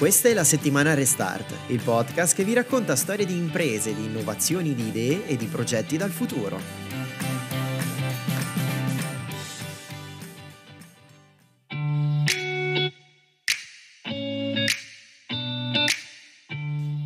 Questa è la settimana Restart, il podcast che vi racconta storie di imprese, di innovazioni, di idee e di progetti dal futuro.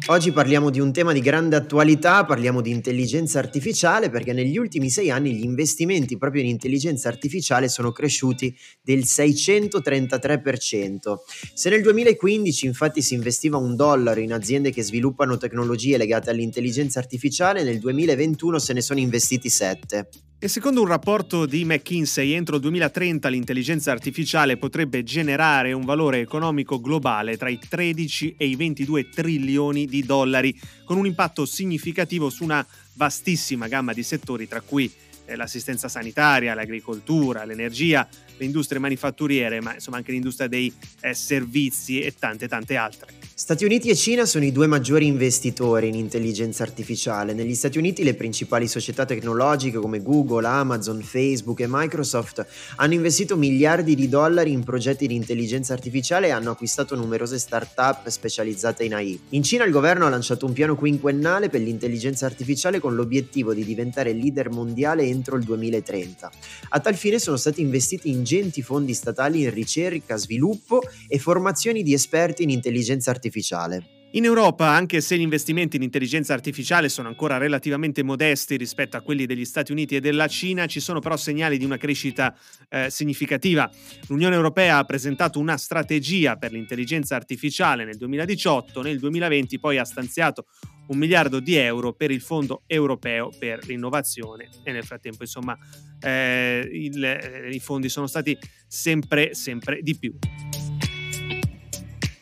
Oggi parliamo di un tema di grande attualità, parliamo di intelligenza artificiale perché negli ultimi sei anni gli investimenti proprio in intelligenza artificiale sono cresciuti del 633%. Se nel 2015 infatti si investiva un dollaro in aziende che sviluppano tecnologie legate all'intelligenza artificiale, nel 2021 se ne sono investiti 7. E secondo un rapporto di McKinsey, entro il 2030 l'intelligenza artificiale potrebbe generare un valore economico globale tra i 13 e i 22 trilioni di dollari, con un impatto significativo su una vastissima gamma di settori, tra cui l'assistenza sanitaria, l'agricoltura, l'energia, le industrie manifatturiere, ma insomma anche l'industria dei eh, servizi e tante tante altre. Stati Uniti e Cina sono i due maggiori investitori in intelligenza artificiale. Negli Stati Uniti le principali società tecnologiche come Google, Amazon, Facebook e Microsoft hanno investito miliardi di dollari in progetti di intelligenza artificiale e hanno acquistato numerose start-up specializzate in AI. In Cina il governo ha lanciato un piano quinquennale per l'intelligenza artificiale con l'obiettivo di diventare leader mondiale entro il 2030. A tal fine sono stati investiti ingenti fondi statali in ricerca, sviluppo e formazioni di esperti in intelligenza artificiale. In Europa, anche se gli investimenti in intelligenza artificiale sono ancora relativamente modesti rispetto a quelli degli Stati Uniti e della Cina, ci sono però segnali di una crescita eh, significativa. L'Unione Europea ha presentato una strategia per l'intelligenza artificiale nel 2018, nel 2020 poi ha stanziato un miliardo di euro per il Fondo Europeo per l'innovazione e nel frattempo insomma eh, il, eh, i fondi sono stati sempre, sempre di più.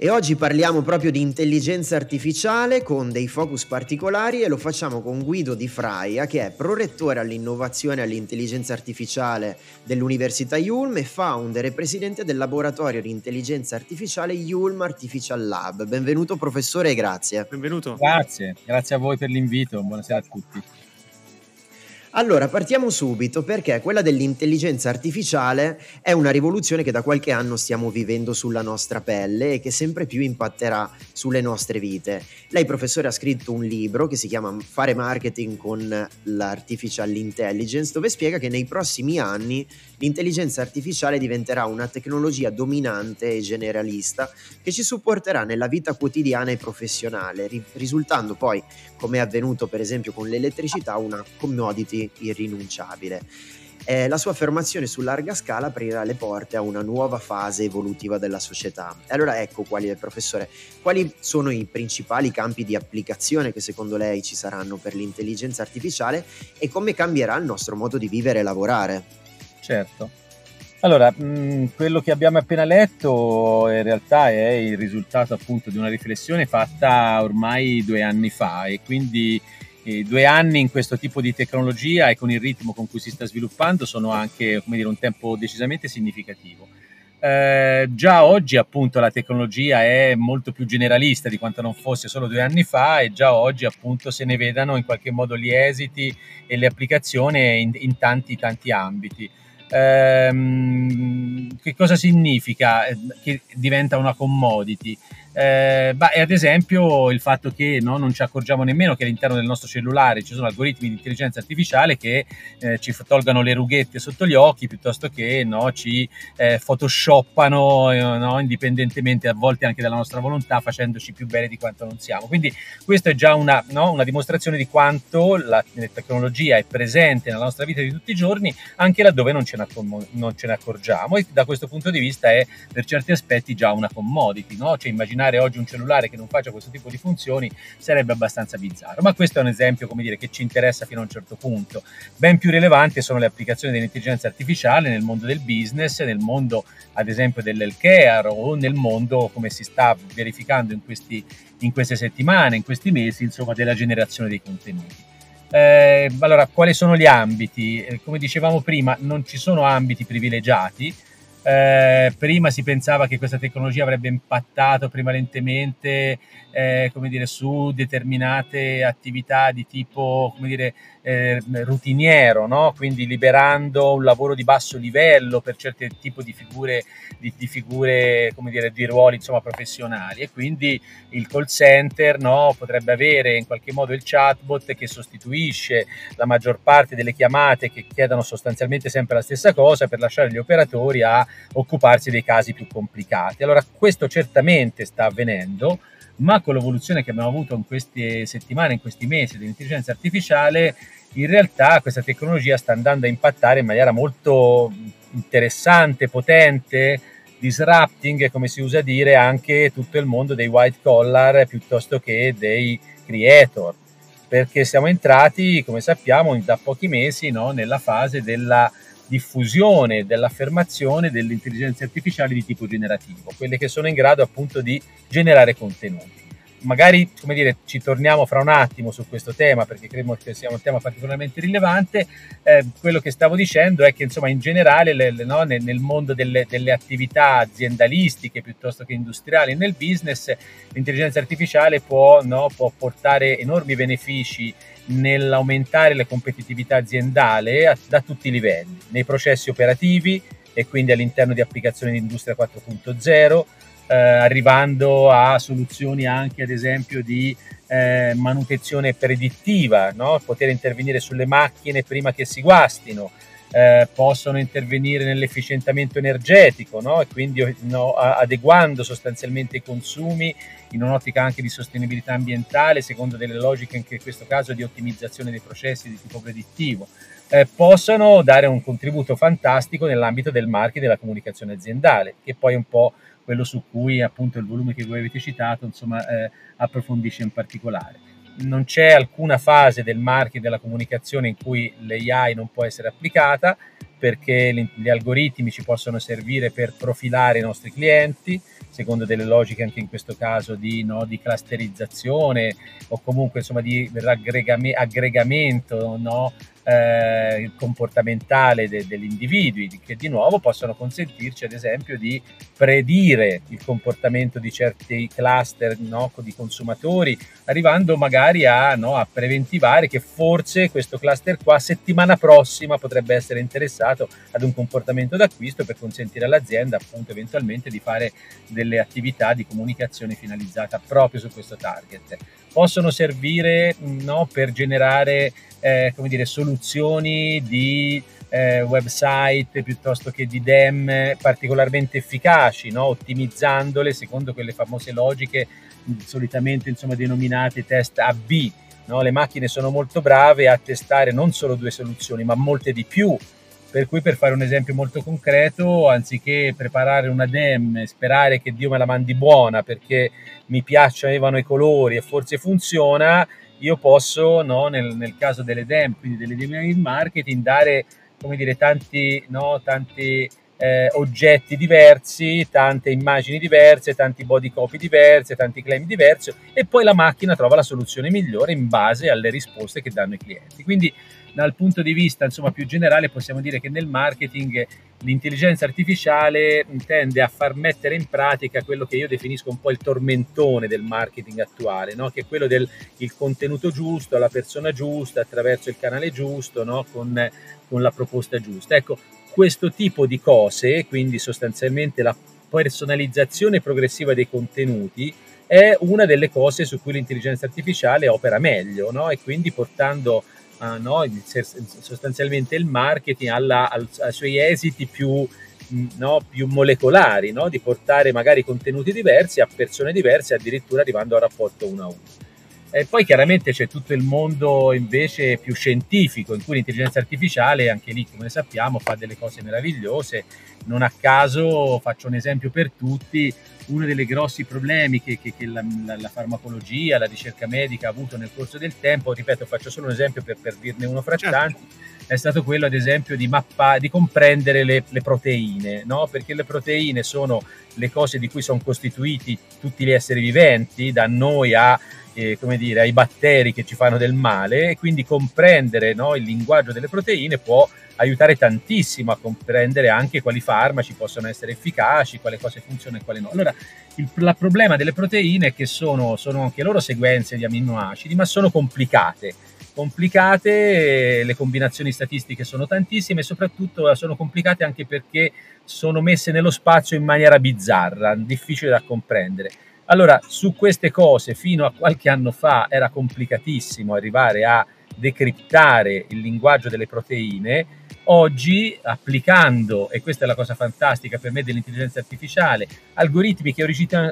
E oggi parliamo proprio di intelligenza artificiale con dei focus particolari e lo facciamo con Guido Di Fraia che è prorettore all'innovazione e all'intelligenza artificiale dell'Università Yulm e founder e presidente del laboratorio di intelligenza artificiale Yulm Artificial Lab. Benvenuto professore e grazie. Benvenuto. Grazie, grazie a voi per l'invito, buonasera a tutti. Allora, partiamo subito perché quella dell'intelligenza artificiale è una rivoluzione che da qualche anno stiamo vivendo sulla nostra pelle e che sempre più impatterà sulle nostre vite. Lei, professore, ha scritto un libro che si chiama Fare marketing con l'artificial intelligence, dove spiega che nei prossimi anni l'intelligenza artificiale diventerà una tecnologia dominante e generalista che ci supporterà nella vita quotidiana e professionale, risultando poi, come è avvenuto per esempio con l'elettricità, una commodity irrinunciabile. Eh, la sua affermazione su larga scala aprirà le porte a una nuova fase evolutiva della società. E allora ecco, quali, professore, quali sono i principali campi di applicazione che secondo lei ci saranno per l'intelligenza artificiale e come cambierà il nostro modo di vivere e lavorare? Certo. Allora, mh, quello che abbiamo appena letto in realtà è il risultato appunto di una riflessione fatta ormai due anni fa e quindi eh, due anni in questo tipo di tecnologia e con il ritmo con cui si sta sviluppando sono anche dire, un tempo decisamente significativo. Eh, già oggi appunto la tecnologia è molto più generalista di quanto non fosse solo due anni fa e già oggi appunto se ne vedano in qualche modo gli esiti e le applicazioni in, in tanti tanti ambiti. Eh, che cosa significa che diventa una commodity? Eh, beh, ad esempio il fatto che no, non ci accorgiamo nemmeno che all'interno del nostro cellulare ci sono algoritmi di intelligenza artificiale che eh, ci tolgano le rughette sotto gli occhi piuttosto che no, ci eh, photoshoppano eh, no, indipendentemente a volte anche dalla nostra volontà facendoci più bene di quanto non siamo. Quindi questa è già una, una dimostrazione di quanto la, tecnologia è presente nella nostra vita di tutti i giorni anche laddove non ce, ne, non ce ne accorgiamo e da questo punto di vista è per certi aspetti già una commodity. Cioè, immaginate immaginare oggi un cellulare che non faccia questo tipo di funzioni sarebbe abbastanza bizzarro. Ma questo è un esempio, come dire, che ci interessa fino a un certo punto. Ben più rilevanti sono le applicazioni dell'intelligenza artificiale nel mondo del business, nel mondo ad esempio dell'healthcare o nel mondo, come si sta verificando in, questi, in queste settimane, in questi mesi, insomma, della generazione dei contenuti. Eh, allora, quali sono gli ambiti? Eh, come dicevamo prima, non ci sono ambiti privilegiati, eh, prima si pensava che questa tecnologia avrebbe impattato prevalentemente eh, dire, su determinate attività di tipo dire, eh, routiniero, no? quindi liberando un lavoro di basso livello per certi tipi di figure, di, di, figure dire, di ruoli insomma, professionali e quindi il call center no? potrebbe avere in qualche modo il chatbot che sostituisce la maggior parte delle chiamate che chiedono sostanzialmente sempre la stessa cosa per lasciare gli operatori a occuparsi dei casi più complicati. Allora questo certamente sta avvenendo, ma con l'evoluzione che abbiamo avuto in queste settimane, in questi mesi dell'intelligenza artificiale, in realtà questa tecnologia sta andando a impattare in maniera molto interessante, potente, disrupting, come si usa dire, anche tutto il mondo dei white collar piuttosto che dei creator, perché siamo entrati, come sappiamo, da pochi mesi no, nella fase della diffusione dell'affermazione delle intelligenze artificiali di tipo generativo, quelle che sono in grado appunto di generare contenuti. Magari, come dire, ci torniamo fra un attimo su questo tema perché credo che sia un tema particolarmente rilevante. Eh, quello che stavo dicendo è che, insomma, in generale, le, le, no, nel, nel, mondo delle, delle, attività aziendalistiche piuttosto che industriali, nel business, l'intelligenza artificiale può, no, può portare enormi benefici nell'aumentare la competitività aziendale a, da tutti i livelli, nei processi operativi e quindi all'interno di applicazioni di industria 4.0, eh, arrivando a soluzioni anche ad esempio di eh, manutenzione predittiva, no? poter intervenire sulle macchine prima che si guastino, eh, possono intervenire nell'efficientamento energetico no? e quindi no, adeguando sostanzialmente i consumi in un'ottica anche di sostenibilità ambientale, secondo delle logiche anche in questo caso di ottimizzazione dei processi di tipo predittivo, eh, possono dare un contributo fantastico nell'ambito del marketing e della comunicazione aziendale, che poi è un po' quello su cui appunto il volume che voi avete citato insomma, eh, approfondisce in particolare non c'è alcuna fase del marketing della comunicazione in cui l'AI non può essere applicata perché gli algoritmi ci possono servire per profilare i nostri clienti, secondo delle logiche anche in questo caso di, no, di clusterizzazione o comunque insomma di aggregamento no, eh, comportamentale de, degli individui, che di nuovo possono consentirci ad esempio di predire il comportamento di certi cluster no, di consumatori, arrivando magari a, no, a preventivare che forse questo cluster qua settimana prossima potrebbe essere interessato ad un comportamento d'acquisto per consentire all'azienda appunto eventualmente di fare delle attività di comunicazione finalizzata proprio su questo target. Possono servire no, per generare eh, come dire, soluzioni di eh, website piuttosto che di DEM particolarmente efficaci, no? ottimizzandole secondo quelle famose logiche solitamente insomma, denominate test AB. No? Le macchine sono molto brave a testare non solo due soluzioni, ma molte di più. Per cui, per fare un esempio molto concreto, anziché preparare una DEM e sperare che Dio me la mandi buona perché mi piacciono i colori e forse funziona, io posso, no, nel, nel, caso delle DEM, quindi delle dynamic marketing, dare dire, tanti, no, tanti eh, oggetti diversi, tante immagini diverse, tanti body copy diverse, tanti claim diversi e poi la macchina trova la soluzione migliore in base alle risposte che danno i clienti. Quindi dal punto di vista insomma, più generale possiamo dire che nel marketing l'intelligenza artificiale tende a far mettere in pratica quello che io definisco un po' il tormentone del marketing attuale, no? che è quello del contenuto giusto, alla persona giusta, attraverso il canale giusto, no? con, con la proposta giusta. Ecco, questo tipo di cose, quindi sostanzialmente la personalizzazione progressiva dei contenuti, è una delle cose su cui l'intelligenza artificiale opera meglio, no? e quindi portando uh, no, sostanzialmente il marketing alla, al, ai suoi esiti più, no, più molecolari, no? di portare magari contenuti diversi a persone diverse, addirittura arrivando a rapporto uno a uno. E poi chiaramente c'è tutto il mondo invece più scientifico, in cui l'intelligenza artificiale, anche lì come sappiamo, fa delle cose meravigliose. Non a caso, faccio un esempio per tutti, uno dei grossi problemi che, che, che la, la, la, farmacologia, la ricerca medica ha avuto nel corso del tempo, ripeto, faccio solo un esempio per, per dirne uno fra certo. tanti, è stato quello ad esempio di, mappa, di comprendere le, le proteine, no? perché le proteine sono le cose di cui sono costituiti tutti gli esseri viventi, da noi a eh, come dire, ai batteri che ci fanno del male e quindi comprendere no, il linguaggio delle proteine può aiutare tantissimo a comprendere anche quali farmaci possono essere efficaci, quale cose funzionano e quali no. Allora, il, problema delle proteine è che sono, sono anche loro sequenze di aminoacidi, ma sono complicate complicate, le combinazioni statistiche sono tantissime e soprattutto sono complicate anche perché sono messe nello spazio in maniera bizzarra, difficile da comprendere. Allora, su queste cose fino a qualche anno fa era complicatissimo arrivare a decriptare il linguaggio delle proteine, oggi applicando, e questa è la cosa fantastica per me dell'intelligenza artificiale, algoritmi che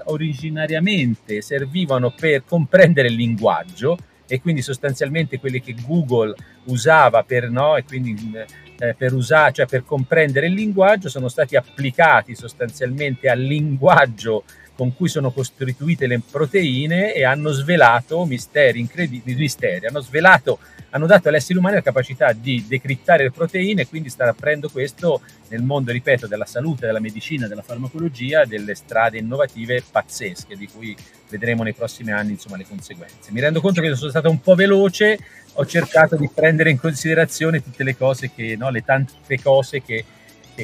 originariamente servivano per comprendere il linguaggio e quindi sostanzialmente quelli che Google usava per, no, e quindi, eh, per, usare, cioè per comprendere il linguaggio sono stati applicati sostanzialmente al linguaggio con cui sono costituite le proteine e hanno svelato misteri incredibili, misteri, hanno svelato, hanno dato agli esseri umani la capacità di decrittare le proteine e quindi stare aprendo questo nel mondo, ripeto, della salute, della medicina, della farmacologia, delle strade innovative pazzesche di cui vedremo nei prossimi anni insomma, le conseguenze. Mi rendo conto che sono stata un po' veloce, ho cercato di prendere in considerazione tutte le cose che, no, le tante cose che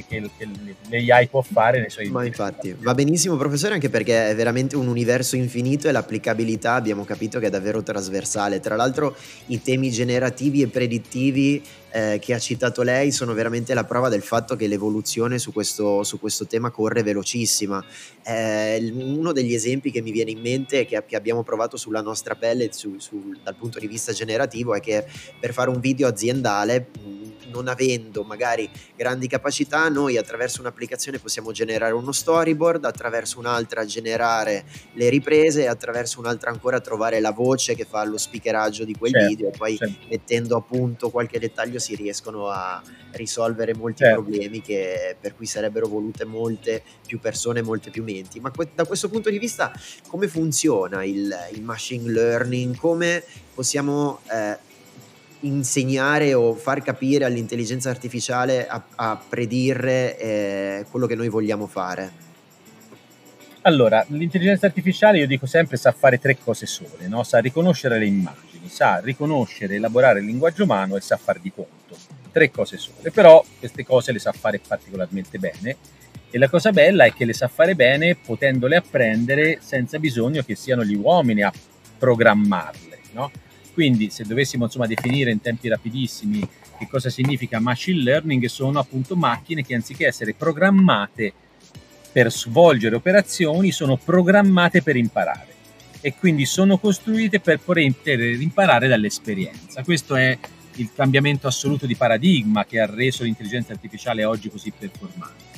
che, che, che l'AI può fare nei suoi... Ma infatti, va benissimo professore anche perché è veramente un universo infinito e l'applicabilità abbiamo capito che è davvero trasversale. Tra l'altro i temi generativi e predittivi eh, che ha citato lei sono veramente la prova del fatto che l'evoluzione su questo, su questo tema corre velocissima. Eh, uno degli esempi che mi viene in mente che, che abbiamo provato sulla nostra pelle su, su, dal punto di vista generativo è che per fare un video aziendale non avendo magari grandi capacità, noi attraverso un'applicazione possiamo generare uno storyboard, attraverso un'altra generare le riprese e attraverso un'altra ancora trovare la voce che fa lo speakeraggio di quel certo, video e poi certo. mettendo a punto qualche dettaglio si riescono a risolvere molti certo. problemi che, per cui sarebbero volute molte più persone, molte più menti. Ma que- da questo punto di vista come funziona il, il machine learning? Come possiamo eh, insegnare o far capire all'intelligenza artificiale a, a predire eh, quello che noi vogliamo fare? Allora, l'intelligenza artificiale, io dico sempre, sa fare tre cose sole, no? sa riconoscere le immagini, sa riconoscere e elaborare il linguaggio umano e sa far di conto. Tre cose sole, però queste cose le sa fare particolarmente bene e la cosa bella è che le sa fare bene potendole apprendere senza bisogno che siano gli uomini a programmarle. No? Quindi se dovessimo insomma, definire in tempi rapidissimi che cosa significa machine learning, sono appunto macchine che anziché essere programmate per svolgere operazioni, sono programmate per imparare e quindi sono costruite per poter imparare dall'esperienza. Questo è il cambiamento assoluto di paradigma che ha reso l'intelligenza artificiale oggi così performante.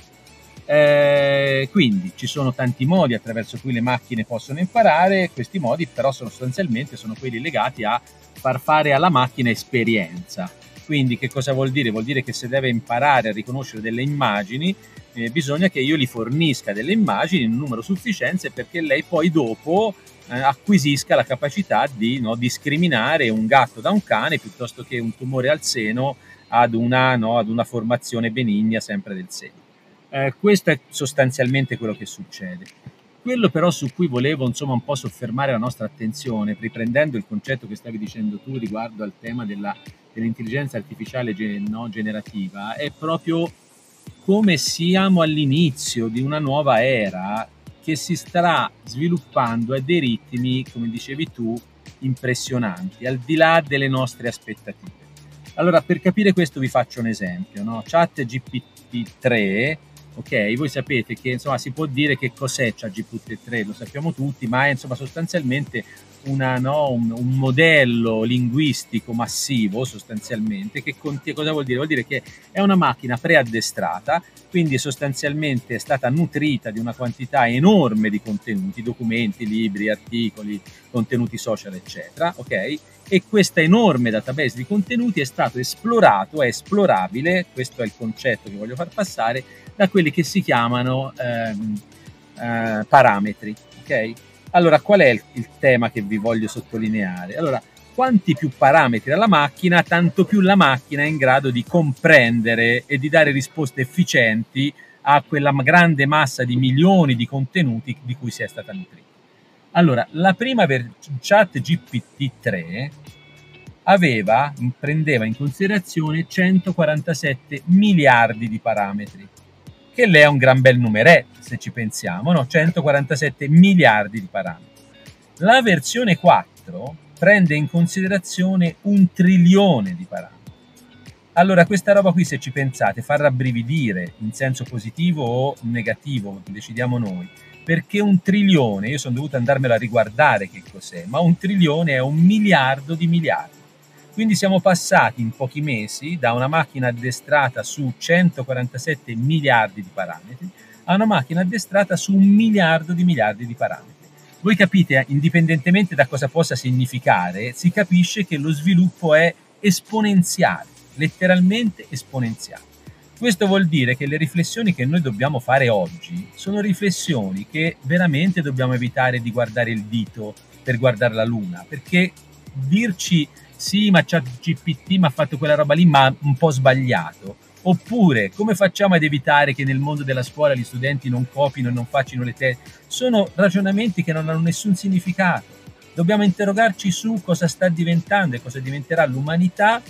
Eh, quindi ci sono tanti modi attraverso cui le macchine possono imparare, questi modi però sono sostanzialmente sono quelli legati a far fare alla macchina esperienza. Quindi che cosa vuol dire? Vuol dire che se deve imparare a riconoscere delle immagini, eh, bisogna che io gli fornisca delle immagini in un numero sufficiente perché lei poi dopo eh, acquisisca la capacità di no, discriminare un gatto da un cane piuttosto che un tumore al seno ad una, no, ad una formazione benigna sempre del seno. Eh, questo è sostanzialmente quello che succede. Quello però su cui volevo insomma un po' soffermare la nostra attenzione, riprendendo il concetto che stavi dicendo tu riguardo al tema della, dell'intelligenza artificiale no, generativa, è proprio come siamo all'inizio di una nuova era che si starà sviluppando a dei ritmi, come dicevi tu, impressionanti, al di là delle nostre aspettative. Allora, per capire questo vi faccio un esempio. No? Chat GPT-3 ok? Voi sapete che insomma si può dire che cos'è ChatGPT 3, lo sappiamo tutti, ma è insomma sostanzialmente una, no, un, un, modello linguistico massivo sostanzialmente che contiene, cosa vuol dire? Vuol dire che è una macchina preaddestrata, quindi sostanzialmente è stata nutrita di una quantità enorme di contenuti, documenti, libri, articoli, contenuti social, eccetera, ok? E questa enorme database di contenuti è stato esplorato, è esplorabile, questo è il concetto che voglio far passare, da quelli che si chiamano ehm, eh, parametri. Okay? Allora, qual è il, il tema che vi voglio sottolineare? Allora, quanti più parametri ha la macchina, tanto più la macchina è in grado di comprendere e di dare risposte efficienti a quella grande massa di milioni di contenuti di cui si è stata nutrita. Allora, la prima ver- chat GPT-3 aveva, prendeva in considerazione 147 miliardi di parametri, che lei è un gran bel numeretto se ci pensiamo, no? 147 miliardi di parametri. La versione 4 prende in considerazione un trilione di parametri. Allora, questa roba qui, se ci pensate, fa rabbrividire in senso positivo o negativo, decidiamo noi, perché un trilione, io sono dovuto andarmelo a riguardare che cos'è, ma un trilione è un miliardo di miliardi. Quindi siamo passati in pochi mesi da una macchina addestrata su 147 miliardi di parametri a una macchina addestrata su un miliardo di miliardi di parametri. Voi capite, indipendentemente da cosa possa significare, si capisce che lo sviluppo è esponenziale, letteralmente esponenziale. Questo vuol dire che le riflessioni che noi dobbiamo fare oggi sono riflessioni che veramente dobbiamo evitare di guardare il dito per guardare la luna, perché dirci sì, ma ChatGPT mi ha fatto quella roba lì, ma un po' sbagliato. Oppure, come facciamo ad evitare che nel mondo della scuola gli studenti non copino e non facciano le teste? Sono ragionamenti che non hanno nessun significato. Dobbiamo interrogarci su cosa sta diventando e cosa diventerà l'umanità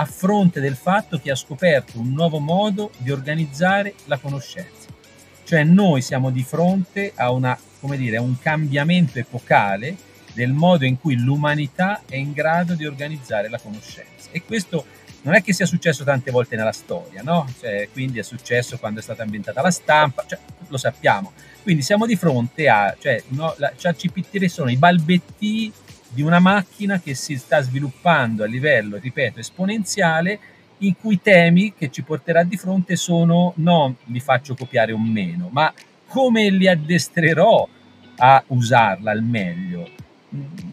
a fronte del fatto che ha scoperto un nuovo modo di organizzare la conoscenza. Cioè noi siamo di fronte a, una, dire, a un cambiamento epocale del modo in cui l'umanità è in grado di organizzare la conoscenza. E questo non è che sia successo tante volte nella storia, no? Cioè, quindi è successo quando è stata inventata la stampa, cioè, lo sappiamo. Quindi siamo di fronte a, cioè, no, la, cioè sono i balbetti di una macchina che si sta sviluppando a livello, ripeto, esponenziale, in cui temi che ci porterà di fronte sono non li faccio copiare un meno, ma come li addestrerò a usarla al meglio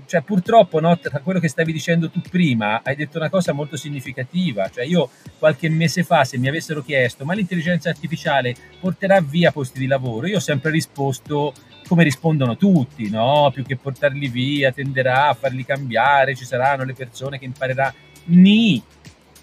cioè purtroppo no, tra quello che stavi dicendo tu prima hai detto una cosa molto significativa. Cioè io qualche mese fa se mi avessero chiesto ma l'intelligenza artificiale porterà via posti di lavoro? Io ho sempre risposto come rispondono tutti no? più che portarli via tenderà a farli cambiare ci saranno le persone che impareranno ni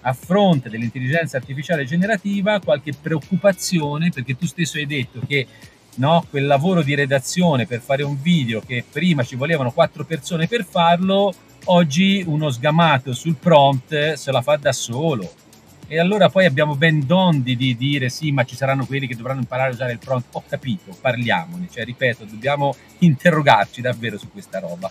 a fronte dell'intelligenza artificiale generativa qualche preoccupazione perché tu stesso hai detto che no? quel lavoro di redazione per fare un video che prima ci volevano quattro persone per farlo, oggi uno sgamato sul prompt se la fa da solo. E allora poi abbiamo ben dondi di dire sì, ma ci saranno quelli che dovranno imparare a usare il prompt. Ho capito, parliamone. Cioè, ripeto, dobbiamo interrogarci davvero su questa roba.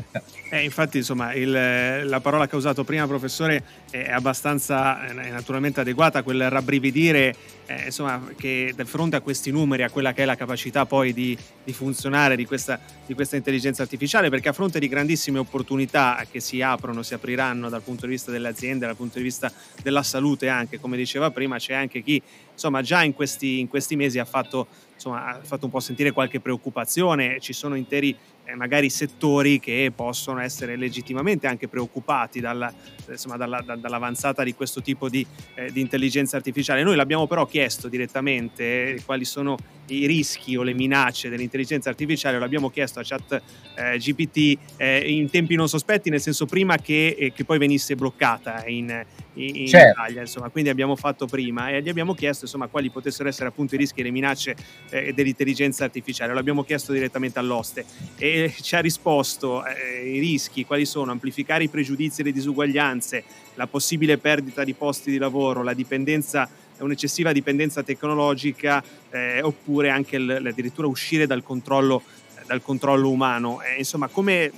eh, infatti, insomma, il, la parola che ha usato prima, professore, è abbastanza è naturalmente adeguata, quel rabbrividire eh, insomma, che di fronte a questi numeri, a quella che è la capacità poi di, di funzionare di questa, di questa, intelligenza artificiale, perché a fronte di grandissime opportunità che si aprono, si apriranno dal punto di vista delle aziende, dal punto di vista della salute anche, come diceva prima, c'è anche chi insomma, già in questi, in questi mesi ha fatto, insomma, ha fatto un po' sentire qualche preoccupazione, ci sono interi magari settori che possono essere legittimamente anche preoccupati dalla, insomma, dalla, da, dall'avanzata di questo tipo di, eh, di, intelligenza artificiale. Noi l'abbiamo però chiesto direttamente eh, quali sono i rischi o le minacce dell'intelligenza artificiale, l'abbiamo chiesto a chat eh, GPT eh, in tempi non sospetti, nel senso prima che, eh, che poi venisse bloccata in, in, certo. Italia, insomma, quindi abbiamo fatto prima e gli abbiamo chiesto insomma, quali potessero essere appunto i rischi e le minacce eh, dell'intelligenza artificiale, l'abbiamo chiesto direttamente all'oste e ci ha risposto eh, i rischi, quali sono amplificare i pregiudizi e le disuguaglianze, la possibile perdita di posti di lavoro, la dipendenza un'eccessiva dipendenza tecnologica eh, oppure anche l- addirittura uscire dal controllo, eh, dal controllo umano. Eh, insomma, come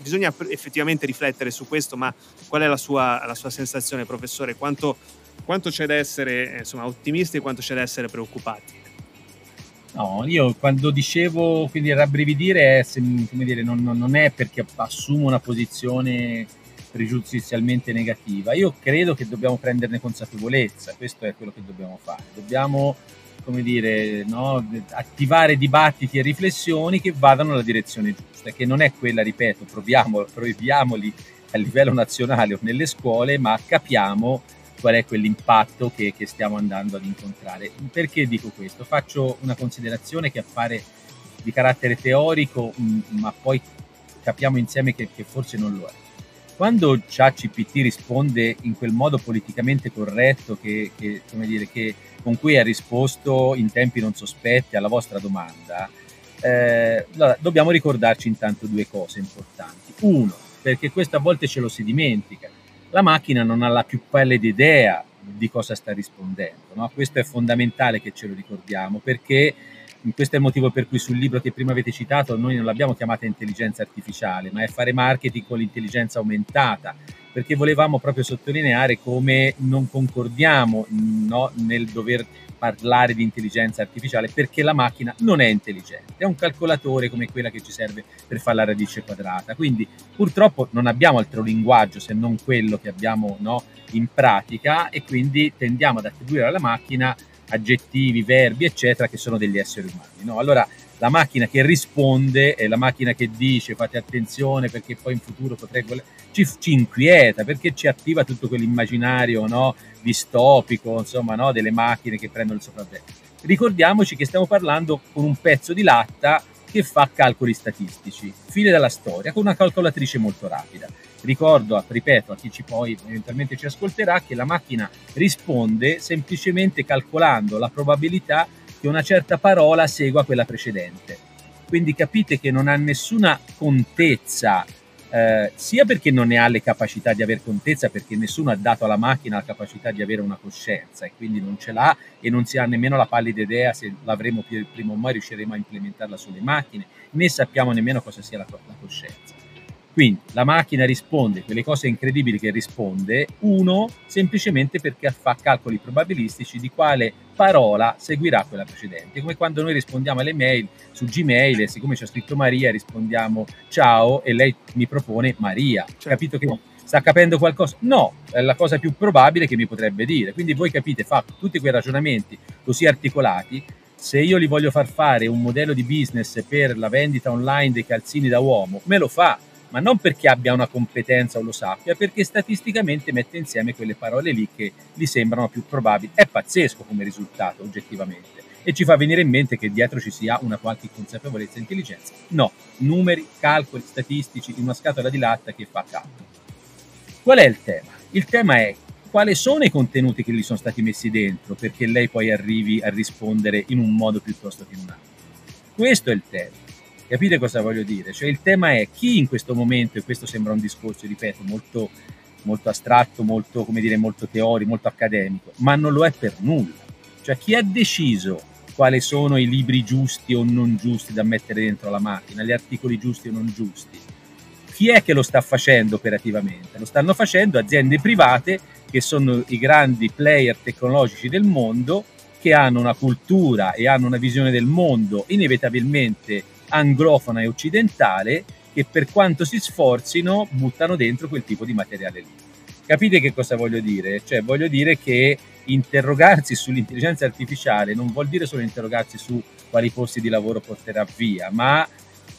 bisogna effettivamente riflettere su questo, ma qual è la sua, la sua sensazione, professore? Quanto, quanto c'è da essere insomma, ottimisti e quanto c'è da essere preoccupati? No, io quando dicevo quindi rabbrividire, come dire, non, non è perché assumo una posizione pregiudizialmente negativa. Io credo che dobbiamo prenderne consapevolezza, questo è quello che dobbiamo fare. Dobbiamo, come dire, no, attivare dibattiti e riflessioni che vadano nella direzione giusta, che non è quella, ripeto, proviamo, proviamoli a livello nazionale o nelle scuole, ma capiamo qual è quell'impatto che, che stiamo andando ad incontrare. Perché dico questo? Faccio una considerazione che appare di carattere teorico, ma poi capiamo insieme che, che forse non lo è quando ChatGPT risponde in quel modo politicamente corretto che, che, dire, che, con cui ha risposto in tempi non sospetti alla vostra domanda, Eh, dobbiamo ricordarci intanto due cose importanti. Uno, perché questo a volte ce lo si dimentica, la macchina non ha la più pallida idea di cosa sta rispondendo. No? Questo è fondamentale che ce lo ricordiamo perché questo è il motivo per cui sul libro che prima avete citato noi non l'abbiamo chiamata intelligenza artificiale, ma è fare marketing con l'intelligenza aumentata, perché volevamo proprio sottolineare come non concordiamo no, nel dover parlare di intelligenza artificiale perché la macchina non è intelligente, è un calcolatore come quella che ci serve per fare la radice quadrata. Quindi purtroppo non abbiamo altro linguaggio se non quello che abbiamo no, in pratica e quindi tendiamo ad attribuire alla macchina aggettivi, verbi, eccetera, che sono degli esseri umani. No? Allora la macchina che risponde è la macchina che dice fate attenzione perché poi in futuro potrei ci, ci inquieta perché ci attiva tutto quell'immaginario no? distopico insomma no? delle macchine che prendono il sopravvento ricordiamoci che stiamo parlando con un pezzo di latta che fa calcoli statistici fine della storia con una calcolatrice molto rapida ricordo ripeto a chi ci poi eventualmente ci ascolterà che la macchina risponde semplicemente calcolando la probabilità che una certa parola segua quella precedente. Quindi capite che non ha nessuna contezza, eh, sia perché non ne ha le capacità di avere contezza, perché nessuno ha dato alla macchina la capacità di avere una coscienza e quindi non ce l'ha e non si ha nemmeno la pallida idea se l'avremo prima o mai riusciremo a implementarla sulle macchine, né sappiamo nemmeno cosa sia la, la coscienza. Quindi la macchina risponde quelle cose incredibili che risponde, uno, semplicemente perché fa calcoli probabilistici di quale parola seguirà quella precedente. Come quando noi rispondiamo alle mail su Gmail e siccome c'è scritto Maria rispondiamo ciao e lei mi propone Maria. Certo. Capito che sta capendo qualcosa? No, è la cosa più probabile che mi potrebbe dire. Quindi voi capite, fa tutti quei ragionamenti così articolati se io gli voglio far fare un modello di business per la vendita online dei calzini da uomo, me lo fa, ma non perché abbia una competenza o lo sappia, perché statisticamente mette insieme quelle parole lì che gli sembrano più probabili. È pazzesco come risultato, oggettivamente. E ci fa venire in mente che dietro ci sia una qualche consapevolezza e intelligenza. No, numeri, calcoli statistici in una scatola di latta che fa calcolo. Qual è il tema? Il tema è quali sono i contenuti che gli sono stati messi dentro perché lei poi arrivi a rispondere in un modo piuttosto che in un altro. Questo è il tema. Capite cosa voglio dire? Cioè il tema è chi in questo momento, e questo sembra un discorso, ripeto, molto, molto astratto, molto, come dire, molto teorico, molto accademico, ma non lo è per nulla. Cioè chi ha deciso quali sono i libri giusti o non giusti da mettere dentro la macchina, gli articoli giusti o non giusti? Chi è che lo sta facendo operativamente? Lo stanno facendo aziende private che sono i grandi player tecnologici del mondo, che hanno una cultura e hanno una visione del mondo inevitabilmente anglofona e occidentale che per quanto si sforzino buttano dentro quel tipo di materiale lì. Capite che cosa voglio dire? Cioè voglio dire che interrogarsi sull'intelligenza artificiale non vuol dire solo interrogarsi su quali posti di lavoro porterà via, ma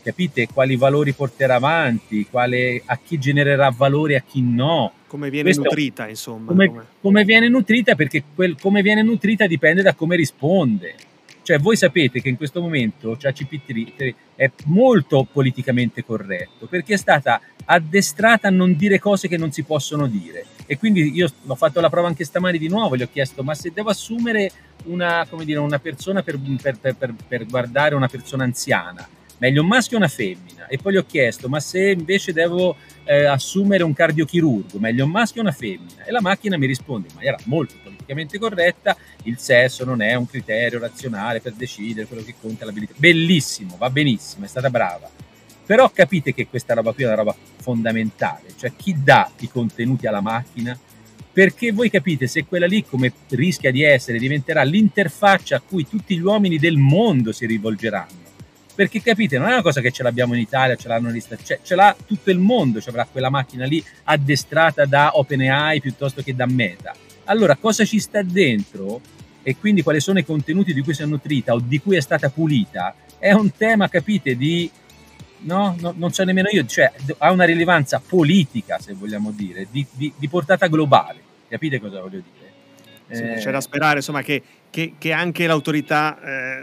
capite quali valori porterà avanti, quale, a chi genererà valore a chi no. Come viene Questo, nutrita, insomma. Come, come. come, viene nutrita, perché quel, come viene nutrita dipende da come risponde. Cioè, voi sapete che in questo momento ChatGPT è molto politicamente corretto perché è stata addestrata a non dire cose che non si possono dire. E quindi io ho fatto la prova anche stamani di nuovo, gli ho chiesto: ma se devo assumere una, dire, una persona per, per, per, per guardare una persona anziana, meglio un maschio o una femmina? E poi gli ho chiesto: ma se invece devo eh, assumere un cardiochirurgo, meglio un maschio o una femmina? E la macchina mi risponde in maniera molto politicamente corretta, il sesso non è un criterio razionale per decidere quello che conta l'abilità. Bellissimo, va benissimo, è stata brava. Però capite che questa roba qui è una roba fondamentale, cioè chi dà i contenuti alla macchina perché voi capite se quella lì come rischia di essere diventerà l'interfaccia a cui tutti gli uomini del mondo si rivolgeranno perché capite non è una cosa che ce l'abbiamo in Italia ce l'hanno negli Stati cioè, ce l'ha tutto il mondo ci avrà quella macchina lì addestrata da OpenAI piuttosto che da Meta allora, cosa ci sta dentro e quindi quali sono i contenuti di cui si è nutrita o di cui è stata pulita, è un tema, capite, di... No, no non so nemmeno io, cioè ha una rilevanza politica, se vogliamo dire, di, di, di portata globale. Capite cosa voglio dire? Sì, eh, c'è da sperare insomma, che, che, che anche l'autorità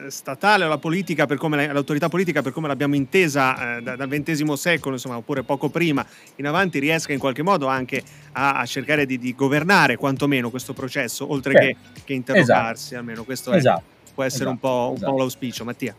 eh, statale o la politica, per come la, l'autorità politica per come l'abbiamo intesa eh, da, dal XX secolo, insomma, oppure poco prima in avanti, riesca in qualche modo anche a, a cercare di, di, governare quantomeno questo processo, oltre che, che, interrogarsi, esatto. almeno questo è, esatto. può essere esatto. un, po', un po' esatto. l'auspicio. Mattia.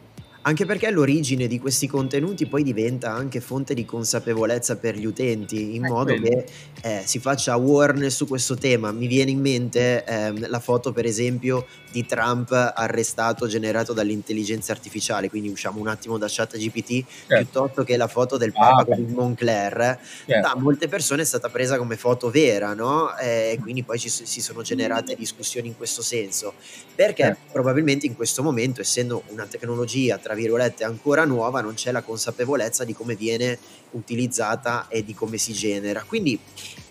Anche perché l'origine di questi contenuti poi diventa anche fonte di consapevolezza per gli utenti, in È modo quello. che eh, si faccia awareness su questo tema. Mi viene in mente ehm, la foto, per esempio, di Trump arrestato generato dall'intelligenza artificiale, quindi usciamo un attimo da ChatGPT, Certo. piuttosto che la foto del Ah, Papa beh. con il Moncler, Certo. da molte persone è stata presa come foto vera, no? E quindi poi ci si sono generate discussioni in questo senso, perché Certo. probabilmente in questo momento, essendo una tecnologia, tra virgolette, ancora nuova, non c'è la consapevolezza di come viene utilizzata e di come si genera. Quindi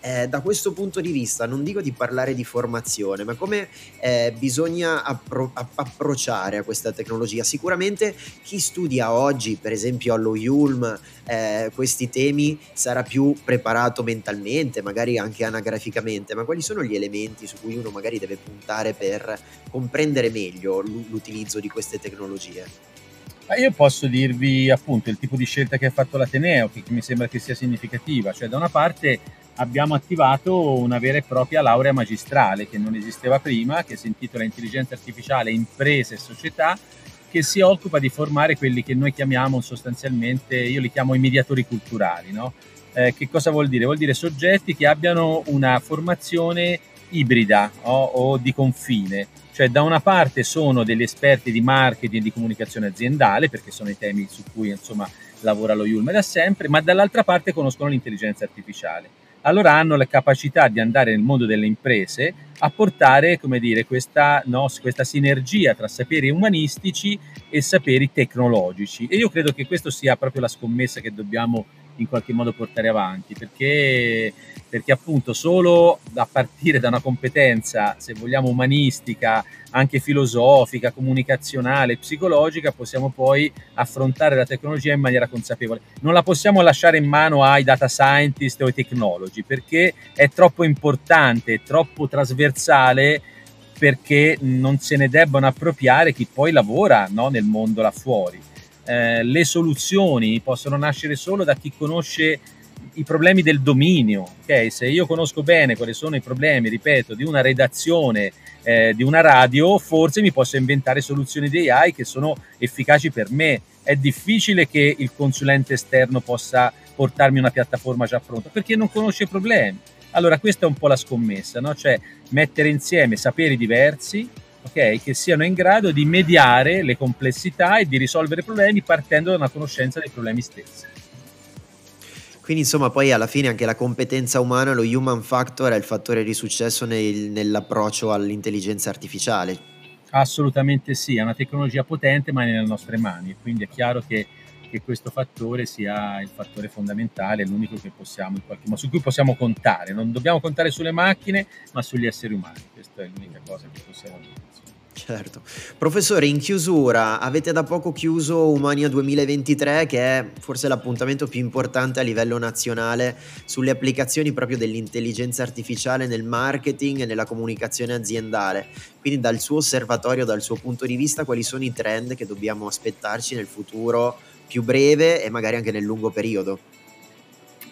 eh, da questo punto di vista non dico di parlare di formazione, ma come eh, bisogna appro- app- approcciare a questa tecnologia. Sicuramente chi studia oggi, per esempio allo Yulm, eh, questi temi sarà più preparato mentalmente, magari anche anagraficamente, ma quali sono gli elementi su cui uno magari deve puntare per comprendere meglio l- l'utilizzo di queste tecnologie? Ma io posso dirvi appunto il tipo di scelta che ha fatto l'Ateneo, che, mi sembra che sia significativa. Cioè, da una parte abbiamo attivato una vera e propria laurea magistrale che non esisteva prima, che si intitola Intelligenza Artificiale, Imprese e Società, che si occupa di formare quelli che noi chiamiamo sostanzialmente, io li chiamo i mediatori culturali. No? Eh, che cosa vuol dire? Vuol dire soggetti che abbiano una formazione ibrida o, o di confine, cioè da una parte sono degli esperti di marketing e di comunicazione aziendale, perché sono i temi su cui insomma lavora lo Yulm da sempre, ma dall'altra parte conoscono l'intelligenza artificiale. Allora hanno la capacità di andare nel mondo delle imprese a portare, dire, questa, no, questa sinergia tra saperi umanistici e saperi tecnologici. E io credo che questo sia proprio la scommessa che dobbiamo in qualche modo portare avanti, perché, perché appunto solo a partire da una competenza, se vogliamo, umanistica, anche filosofica, comunicazionale, psicologica, possiamo poi affrontare la tecnologia in maniera consapevole. Non la possiamo lasciare in mano ai data scientist o ai technology, perché è troppo importante, è troppo trasversale perché non se ne debbano appropriare chi poi lavora no, nel mondo là fuori. Eh, le soluzioni possono nascere solo da chi conosce i problemi del dominio. Okay? Se io conosco bene quali sono i problemi, ripeto, di una redazione, eh, di una radio, forse mi posso inventare soluzioni di AI che sono efficaci per me. È difficile che il consulente esterno possa portarmi una piattaforma già pronta perché non conosce i problemi. Allora, questa è un po' la scommessa, no? cioè mettere insieme saperi diversi okay, che siano in grado di mediare le complessità e di risolvere i problemi partendo da una conoscenza dei problemi stessi. Quindi insomma poi alla fine anche la competenza umana, lo human factor è il fattore di successo nel, nell'approccio all'intelligenza artificiale. Assolutamente sì, è una tecnologia potente ma è nelle nostre mani, quindi è chiaro che, che questo fattore sia il fattore fondamentale, l'unico che possiamo in qualche modo, su cui possiamo contare. Non dobbiamo contare sulle macchine ma sugli esseri umani, questa è l'unica cosa che possiamo dire. Certo. Professore, in chiusura, avete da poco chiuso Umania 2023, che è forse l'appuntamento più importante a livello nazionale sulle applicazioni proprio dell'intelligenza artificiale nel marketing e nella comunicazione aziendale. Quindi dal suo osservatorio, dal suo punto di vista, quali sono i trend che dobbiamo aspettarci nel futuro più breve e magari anche nel lungo periodo?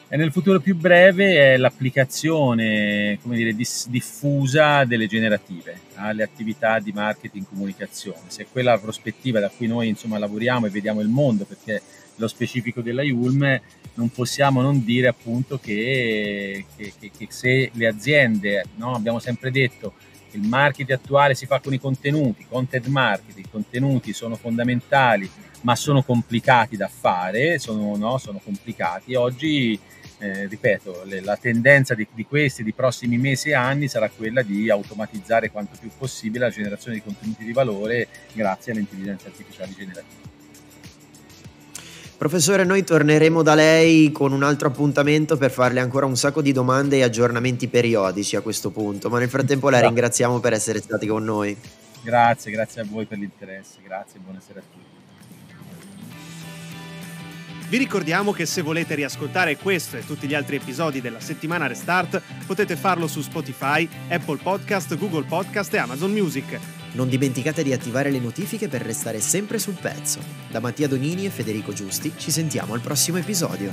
E nel futuro più breve è l'applicazione dire, diffusa delle generative alle attività di marketing comunicazione. Se quella la prospettiva da cui noi insomma, lavoriamo e vediamo il mondo, perché lo specifico della Yulm non possiamo non dire appunto che, che, che, che se le aziende, no? abbiamo sempre detto, il marketing attuale si fa con i contenuti, content marketing, i contenuti sono fondamentali, ma sono complicati da fare, sono, no? sono complicati. Oggi eh, ripeto, le, la tendenza di, di, questi, di prossimi mesi e anni sarà quella di automatizzare quanto più possibile la generazione di contenuti di valore grazie all'intelligenza artificiale generativa. Professore, noi torneremo da lei con un altro appuntamento per farle ancora un sacco di domande e aggiornamenti periodici a questo punto, ma nel frattempo la ringraziamo per essere stati con noi. Grazie, grazie a voi per l'interesse, grazie e buonasera a tutti. Vi ricordiamo che se volete riascoltare questo e tutti gli altri episodi della settimana Restart potete farlo su Spotify, Apple Podcast, Google Podcast e Amazon Music. Non dimenticate di attivare le notifiche per restare sempre sul pezzo. Da Mattia Donini e Federico Giusti ci sentiamo al prossimo episodio.